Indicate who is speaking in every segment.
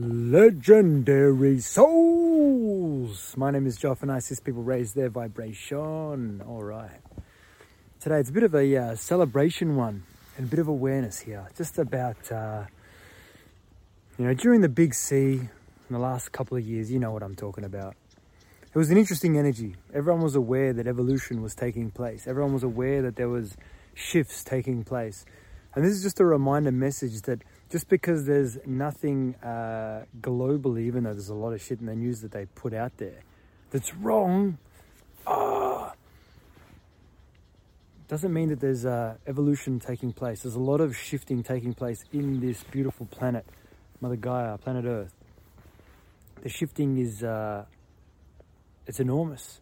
Speaker 1: Legendary Souls! My name is Joff and I assist people raise their vibration. All right. Today it's a bit of a uh, celebration one and a bit of awareness here. Just about, uh, you know, during the big C in the last couple of years, you know what I'm talking about. It was an interesting energy. Everyone was aware that evolution was taking place. Everyone was aware that there was shifts taking place. And this is just a reminder message that just because there's nothing uh, globally, even though there's a lot of shit in the news that they put out there that's wrong, ah, doesn't mean that there's uh, evolution taking place. There's a lot of shifting taking place in this beautiful planet, Mother Gaia, planet Earth. The shifting is uh, it's enormous,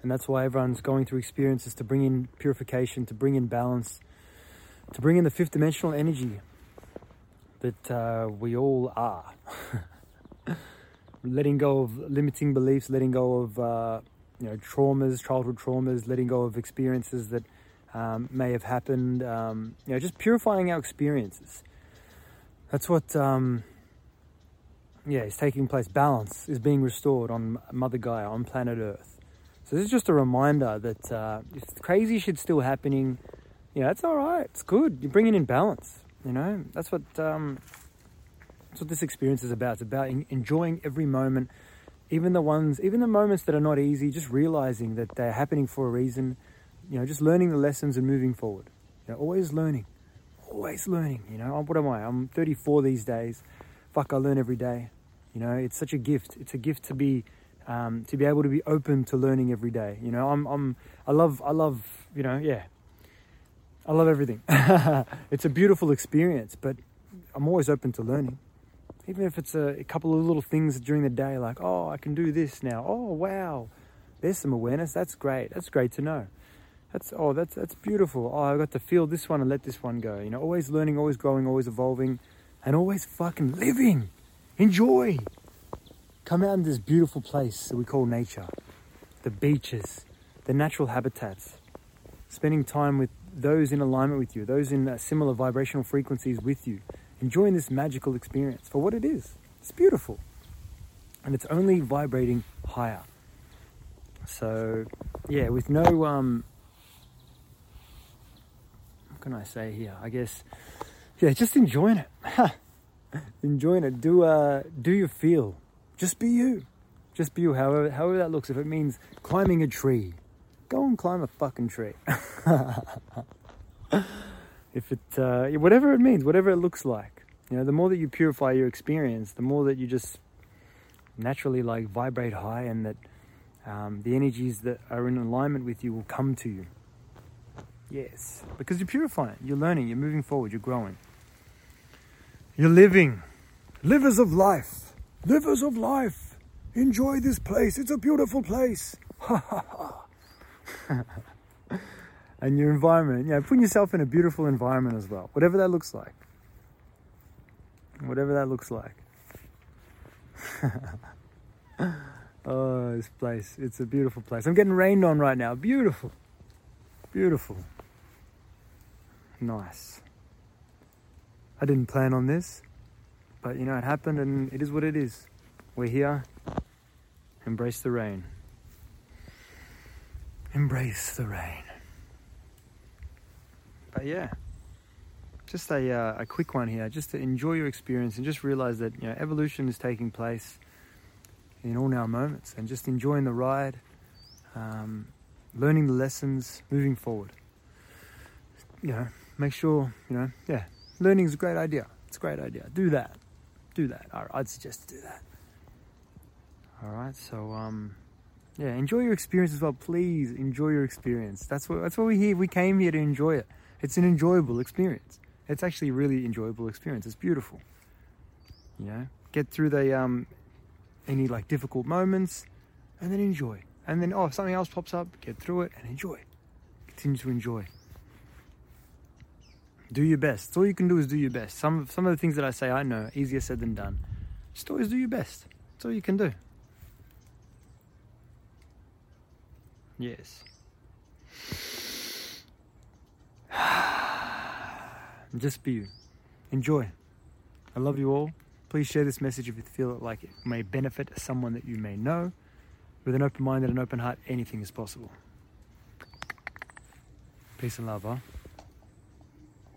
Speaker 1: and that's why everyone's going through experiences to bring in purification, to bring in balance, to bring in the fifth dimensional energy that uh, we all are. letting go of limiting beliefs, letting go of uh, you know traumas, childhood traumas, letting go of experiences that um, may have happened. Um, you know, just purifying our experiences. That's what um, yeah is taking place. Balance is being restored on Mother Gaia, on planet Earth. So this is just a reminder that uh, if crazy shit's still happening, you know, it's all right. It's good. You're bringing in balance. You know, that's what um, that's what this experience is about. It's about enjoying every moment, even the ones, even the moments that are not easy. Just realizing that they're happening for a reason. You know, just learning the lessons and moving forward. You know, always learning, always learning. You know, what am I? I'm 34 these days. Fuck, I learn every day. You know, it's such a gift. It's a gift to be um, to be able to be open to learning every day. You know, I'm, I'm, I love, I love, you know, yeah, I love everything. it's a beautiful experience, but I'm always open to learning. Even if it's a, a, couple of little things during the day, like, oh, I can do this now. Oh, wow. There's some awareness. That's great. That's great to know. That's oh, that's that's beautiful. Oh, I got to feel this one and let this one go. You know, always learning, always growing, always evolving, and always fucking living. Enjoy. Come out in this beautiful place that we call nature, the beaches, the natural habitats, spending time with those in alignment with you, those in uh, similar vibrational frequencies with you, enjoying this magical experience for what it is. It's beautiful. And it's only vibrating higher. So, yeah, with no, um, what can I say here? I guess, yeah, just enjoying it. enjoying it. Do, uh, do you feel? Just be you. Just be you, however, however that looks. If it means climbing a tree, go and climb a fucking tree. if it, uh, whatever it means, whatever it looks like, you know, the more that you purify your experience, the more that you just naturally like vibrate high, and that um, the energies that are in alignment with you will come to you. Yes, because you're purifying, you're learning, you're moving forward, you're growing, you're living, livers of life, livers of life. Enjoy this place. It's a beautiful place. Ha ha ha. and your environment, you know, putting yourself in a beautiful environment as well, whatever that looks like. Whatever that looks like. oh, this place, it's a beautiful place. I'm getting rained on right now. Beautiful. Beautiful. Nice. I didn't plan on this, but you know, it happened and it is what it is. We're here. Embrace the rain. Embrace the rain. But yeah, just a, uh, a quick one here, just to enjoy your experience and just realize that you know evolution is taking place in all our moments, and just enjoying the ride, um, learning the lessons, moving forward. You know, make sure you know, yeah, learning is a great idea. It's a great idea. Do that. Do that. I'd suggest to do that. All right. So um, yeah, enjoy your experience as well. Please enjoy your experience. That's what that's what we here. We came here to enjoy it. It's an enjoyable experience. It's actually a really enjoyable experience. It's beautiful. You know, get through the um, any like difficult moments, and then enjoy. And then oh, something else pops up, get through it and enjoy. Continue to enjoy. Do your best. All you can do is do your best. Some some of the things that I say I know easier said than done. Just always do your best. That's all you can do. Yes. Just be you. Enjoy. I love you all. Please share this message if you feel like it may benefit someone that you may know. With an open mind and an open heart, anything is possible. Peace and love, huh?